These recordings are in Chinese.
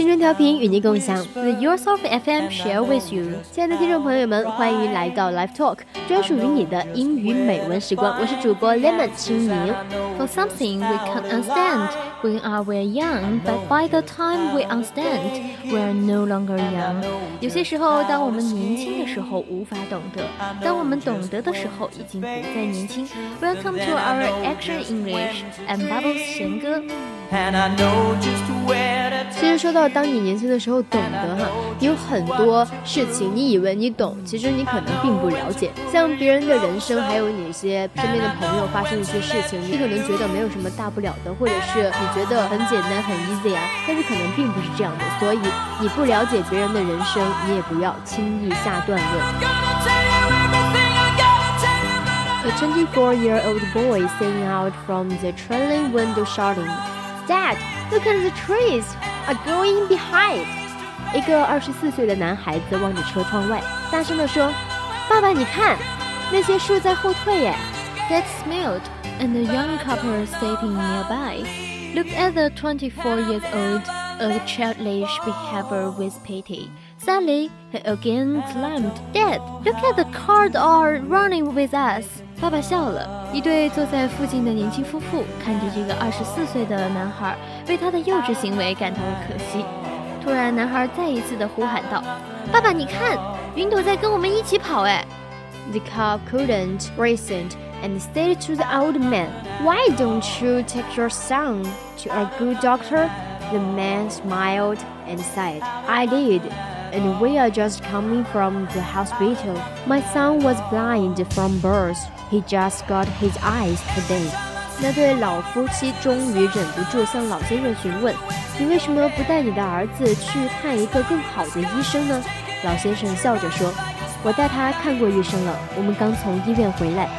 青春调频与您共享，The Yourself FM share with you。亲爱的听众朋友们，欢迎来到 Live Talk，专属于你的英语美文时光。我是主播 Lemon 青柠。For something we can't understand when are we young, but by the time we understand, we are no longer young。有些时候，当我们年轻的时候无法懂得，当我们懂得的时候，已经不再年轻。Welcome to our Action English and Bubbles 贤哥。其实说到当你年轻的时候懂得哈，有很多事情你以为你懂，其实你可能并不了解。像别人的人生，还有你一些身边的朋友发生一些事情，你可能觉得没有什么大不了的，或者是你觉得很简单很 easy 啊，但是可能并不是这样的。所以你不了解别人的人生，你也不要轻易下断论。A 24-year-old boy sitting out from the trailing window shouting. Dad, look at the trees are going behind. 一个二十四岁的男孩子望着车窗外，大声地说：“爸爸，你看，那些树在后退耶。” Dad smiled, and the young couple sitting nearby looked at the 24 years old of childish behavior with pity. Suddenly, he again exclaimed, Dad, look at the cars are running with us. 爸爸笑了。一对坐在附近的年轻夫妇看着这个二十四岁的男孩，为他的幼稚行为感到了可惜。突然，男孩再一次的呼喊道：“爸爸，你看，云朵在跟我们一起跑！”哎，The car couldn't resist and said to the old man, "Why don't you take your son to a good doctor?" The man smiled and said, "I did." and we are just coming from the hospital. My son was blind from birth. He just got his eyes today. 那对老夫妻终于忍不住向老先生询问：“你为什么不带你的儿子去看一个更好的医生呢？”老先生笑着说：“我带他看过医生了，我们刚从医院回来。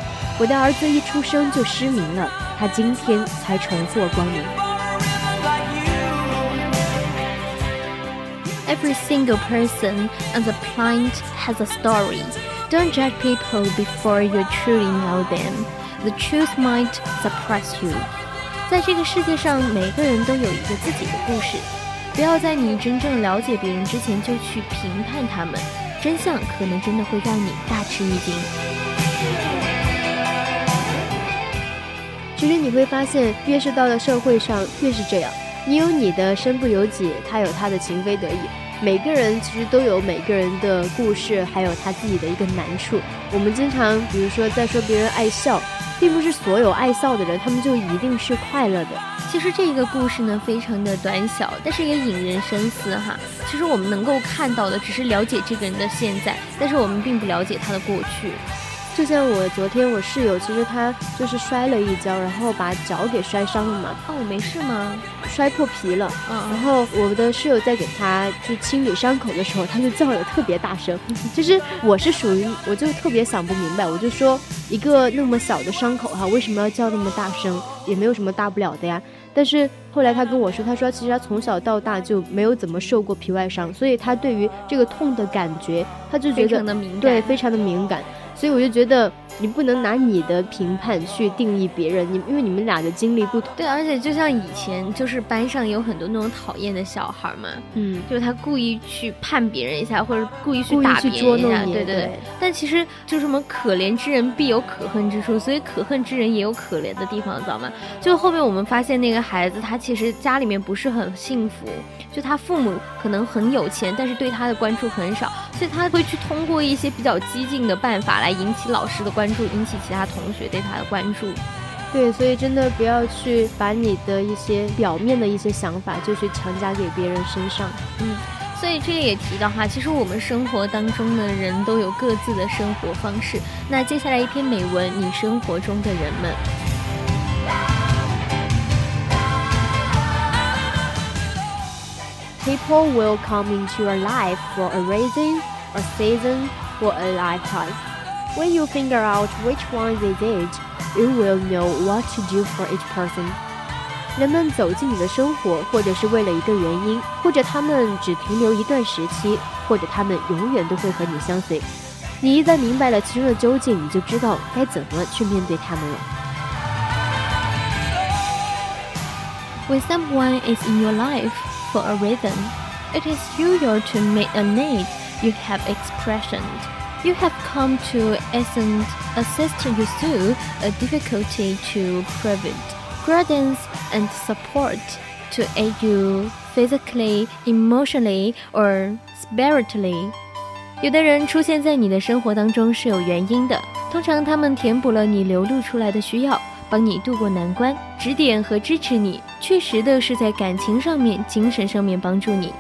我的儿子一出生就失明了，他今天才重获光明。” Every single person and the plant has a story. Don't judge people before you truly know them. The truth might surprise you. 在这个世界上，每个人都有一个自己的故事。不要在你真正了解别人之前就去评判他们，真相可能真的会让你大吃一惊。其实你会发现，越是到了社会上，越是这样。你有你的身不由己，他有他的情非得已。每个人其实都有每个人的故事，还有他自己的一个难处。我们经常，比如说在说别人爱笑，并不是所有爱笑的人，他们就一定是快乐的。其实这个故事呢，非常的短小，但是也引人深思哈。其实我们能够看到的，只是了解这个人的现在，但是我们并不了解他的过去。就像我昨天我室友，其实他就是摔了一跤，然后把脚给摔伤了嘛。哦，没事吗？摔破皮了。嗯。然后我的室友在给他就清理伤口的时候，他就叫的特别大声。其实我是属于，我就特别想不明白，我就说一个那么小的伤口哈，为什么要叫那么大声？也没有什么大不了的呀。但是后来他跟我说，他说其实他从小到大就没有怎么受过皮外伤，所以他对于这个痛的感觉，他就觉得对非常的敏感。所以我就觉得你不能拿你的评判去定义别人，你因为你们俩的经历不同。对，而且就像以前，就是班上有很多那种讨厌的小孩嘛，嗯，就是他故意去判别人一下，或者故意去打别人一下，对对对。但其实就什么可怜之人必有可恨之处，所以可恨之人也有可怜的地方，知道吗？就后面我们发现那个孩子，他其实家里面不是很幸福，就他父母可能很有钱，但是对他的关注很少，所以他会去通过一些比较激进的办法来。引起老师的关注，引起其他同学对他的关注。对，所以真的不要去把你的一些表面的一些想法，就去强加给别人身上。嗯，所以这个也提到哈，其实我们生活当中的人都有各自的生活方式。那接下来一篇美文，你生活中的人们。People will come into your life for a reason, a season, or a lifetime. When you figure out which one this is, you will know what to do for each person. 人们走进你的生活，或者是为了一个原因，或者他们只停留一段时期，或者他们永远都会和你相随。你一旦明白了其中的究竟，你就知道该怎么去面对他们了。When someone is in your life for a reason, it is usual to meet a need you have expression. You have come to assist, assist you through a difficulty to prevent guidance and support to aid you physically, emotionally, or spiritually. 有的人出现在你的生活当中是有原因的，通常他们填补了你流露出来的需要，帮你渡过难关，指点和支持你，确实的是在感情上面、精神上面帮助你。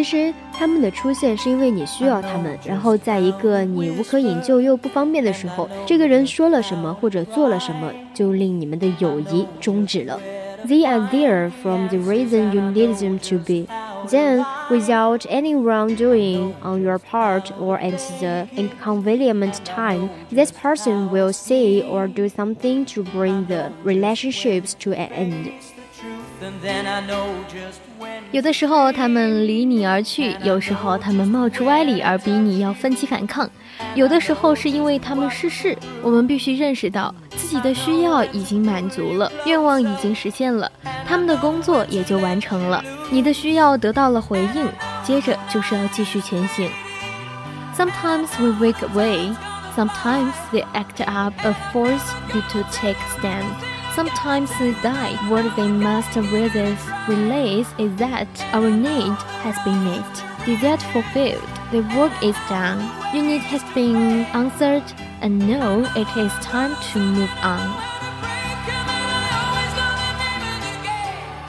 其实他们的出现是因为你需要他们，然后在一个你无可引咎又不方便的时候，这个人说了什么或者做了什么，就令你们的友谊终止了。They are there from the reason you need them to be. Then, without any wrongdoing on your part or at the inconvenient time, this person will say or do something to bring the relationships to an end. 有的时候他们离你而去，有时候他们冒出歪理而逼你要奋起反抗，有的时候是因为他们逝世。我们必须认识到自己的需要已经满足了，愿望已经实现了，他们的工作也就完成了，你的需要得到了回应，接着就是要继续前行。Sometimes we wake away, sometimes they act up a force you to take stand. Sometimes they die. What they must realize is that our need has been met. Desire fulfilled. The work is done. Your need has been answered, and now it is time to move on.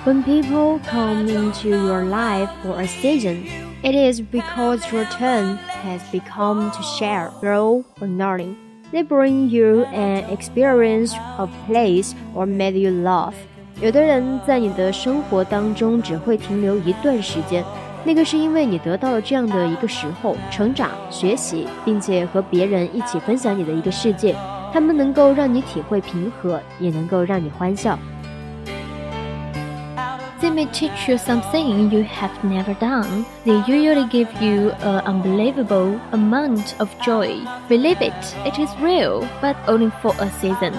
When people come into your life for a season, it is because your turn has become to share, grow, or learning. They bring you an experience, of place, or made you laugh. 有的人在你的生活当中只会停留一段时间，那个是因为你得到了这样的一个时候，成长、学习，并且和别人一起分享你的一个世界。他们能够让你体会平和，也能够让你欢笑。They may teach you something you have never done. They usually give you an unbelievable amount of joy. Believe it, it is real, but only for a season.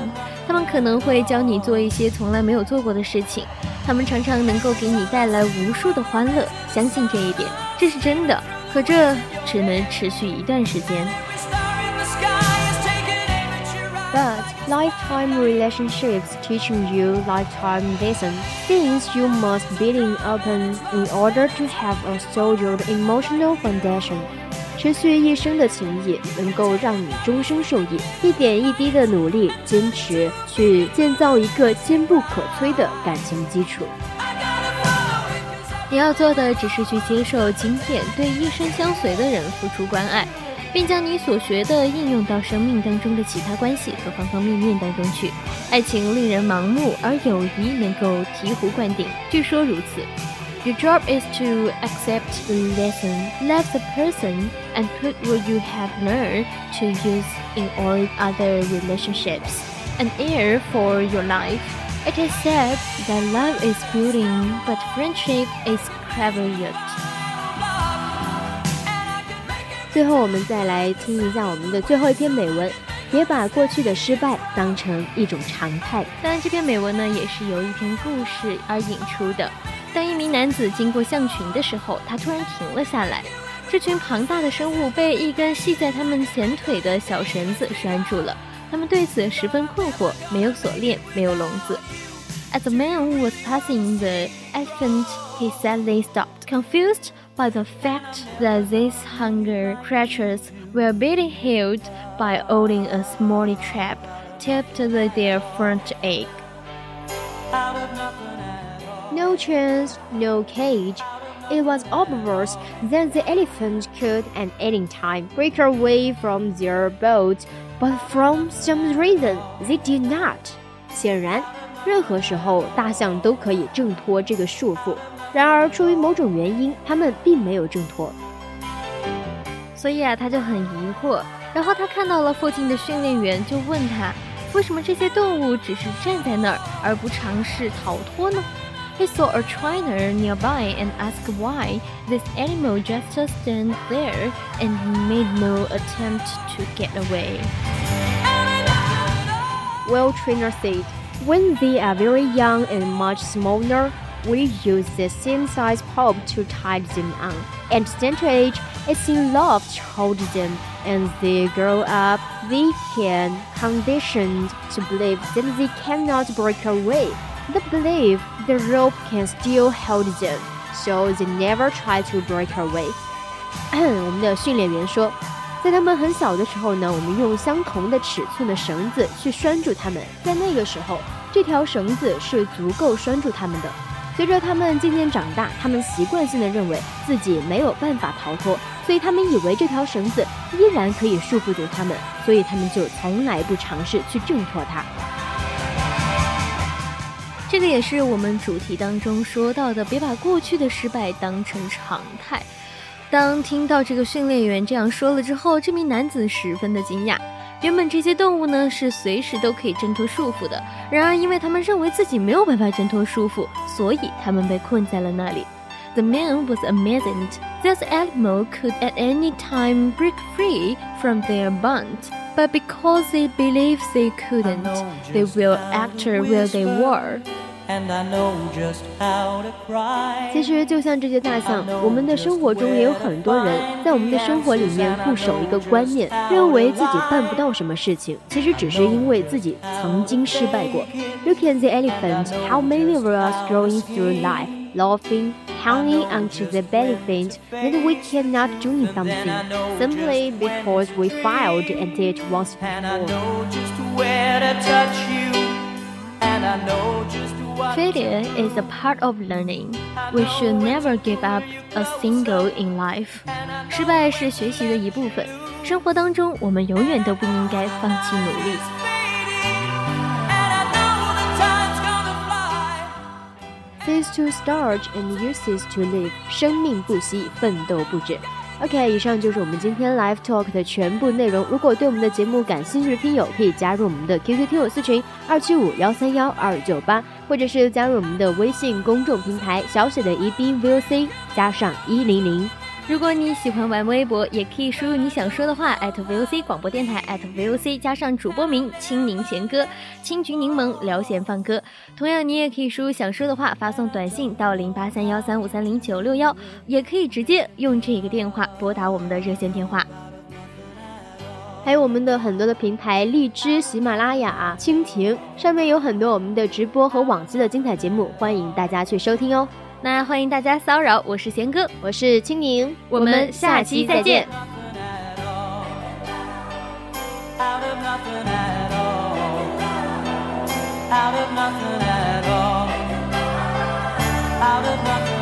他们可能会教你做一些从来没有做过的事情，他们常常能够给你带来无数的欢乐。相信这一点，这是真的。可这只能持续一段时间。But lifetime relationships teaching you lifetime lessons, things you must be in open in order to have a solid emotional foundation. 持续一生的情谊能够让你终生受益，一点一滴的努力、坚持，去建造一个坚不可摧的感情基础。你要做的只是去接受经验，对一生相随的人付出关爱。并将你所学的应用到生命当中的其他关系和方方面面当中去。爱情令人盲目，而友谊能够醍醐灌顶。据说如此。Your job is to accept the lesson, love the person, and put what you have learned to use in all other relationships. An heir for your life. It is said that love is building, but friendship is caveat. 最后，我们再来听一下我们的最后一篇美文。别把过去的失败当成一种常态。当然，这篇美文呢，也是由一篇故事而引出的。当一名男子经过象群的时候，他突然停了下来。这群庞大的生物被一根系在他们前腿的小绳子拴住了。他们对此十分困惑，没有锁链，没有笼子。As the man was passing the elephant, he suddenly stopped, confused. By the fact that these hunger creatures were being held by only a small trap tipped their front egg. No chance, no cage. It was obvious that the elephant could at any time break away from their boat, but from some reason they did not. 显然，任何时候大象都可以挣脱这个束缚。然而，出于某种原因，他们并没有挣脱。所以啊，他就很疑惑。然后他看到了附近的训练员，就问他，为什么这些动物只是站在那儿，而不尝试逃脱呢？He saw a trainer nearby and asked why this animal just stood there and made no attempt to get away. Well, trainer said, when they are very young and much smaller, we use the same size pulp to tie them on. At center age, it's enough to hold them. As they grow up, they can conditioned to believe that they cannot break away. They believe the rope can still hold them, so they never try to break away. 我们的训练员说， 在他们很小的时候呢，我们用相同的尺寸的绳子去拴住它们。在那个时候，这条绳子是足够拴住它们的。随着他们渐渐长大，他们习惯性的认为自己没有办法逃脱，所以他们以为这条绳子依然可以束缚住他们，所以他们就从来不尝试去挣脱它。这个也是我们主题当中说到的，别把过去的失败当成常态。当听到这个训练员这样说了之后，这名男子十分的惊讶。原本这些动物呢是随时都可以挣脱束缚的，然而因为他们认为自己没有办法挣脱束缚，所以他们被困在了那里。The man was amazed. This animal could at any time break free from their bonds, but because they believe they couldn't, they will act where they were. 其实就像这些大象，我们的生活中也有很多人在我们的生活里面固守一个观念，认为自己办不到什么事情，其实只是因为自己曾经失败过。Look at the elephant, how many of us going through life, laughing, hanging onto the elephant that we cannot do something simply because we failed at it once before. Failure is a part of learning. We should never give up a single in life. 失败是学习的一部分。生活当中，我们永远都不应该放弃努力。Cease to start and you cease to live. 生命不息，奋斗不止。OK，以上就是我们今天 Live Talk 的全部内容。如果对我们的节目感兴趣的听友，可以加入我们的 QQ 听友私群二七五幺三幺二九八，或者是加入我们的微信公众平台小写的 E B V O C” 加上一零零。如果你喜欢玩微博，也可以输入你想说的话艾特，@VOC 广播电台艾特 @VOC 加上主播名青柠贤歌，青桔柠檬聊闲放歌。同样，你也可以输入想说的话，发送短信到零八三幺三五三零九六幺，也可以直接用这个电话拨打我们的热线电话。还有我们的很多的平台，荔枝、喜马拉雅、蜻蜓，上面有很多我们的直播和往期的精彩节目，欢迎大家去收听哦。那欢迎大家骚扰，我是贤哥，我是青柠，我们下期再见。Out of nothing at all. Out of nothing.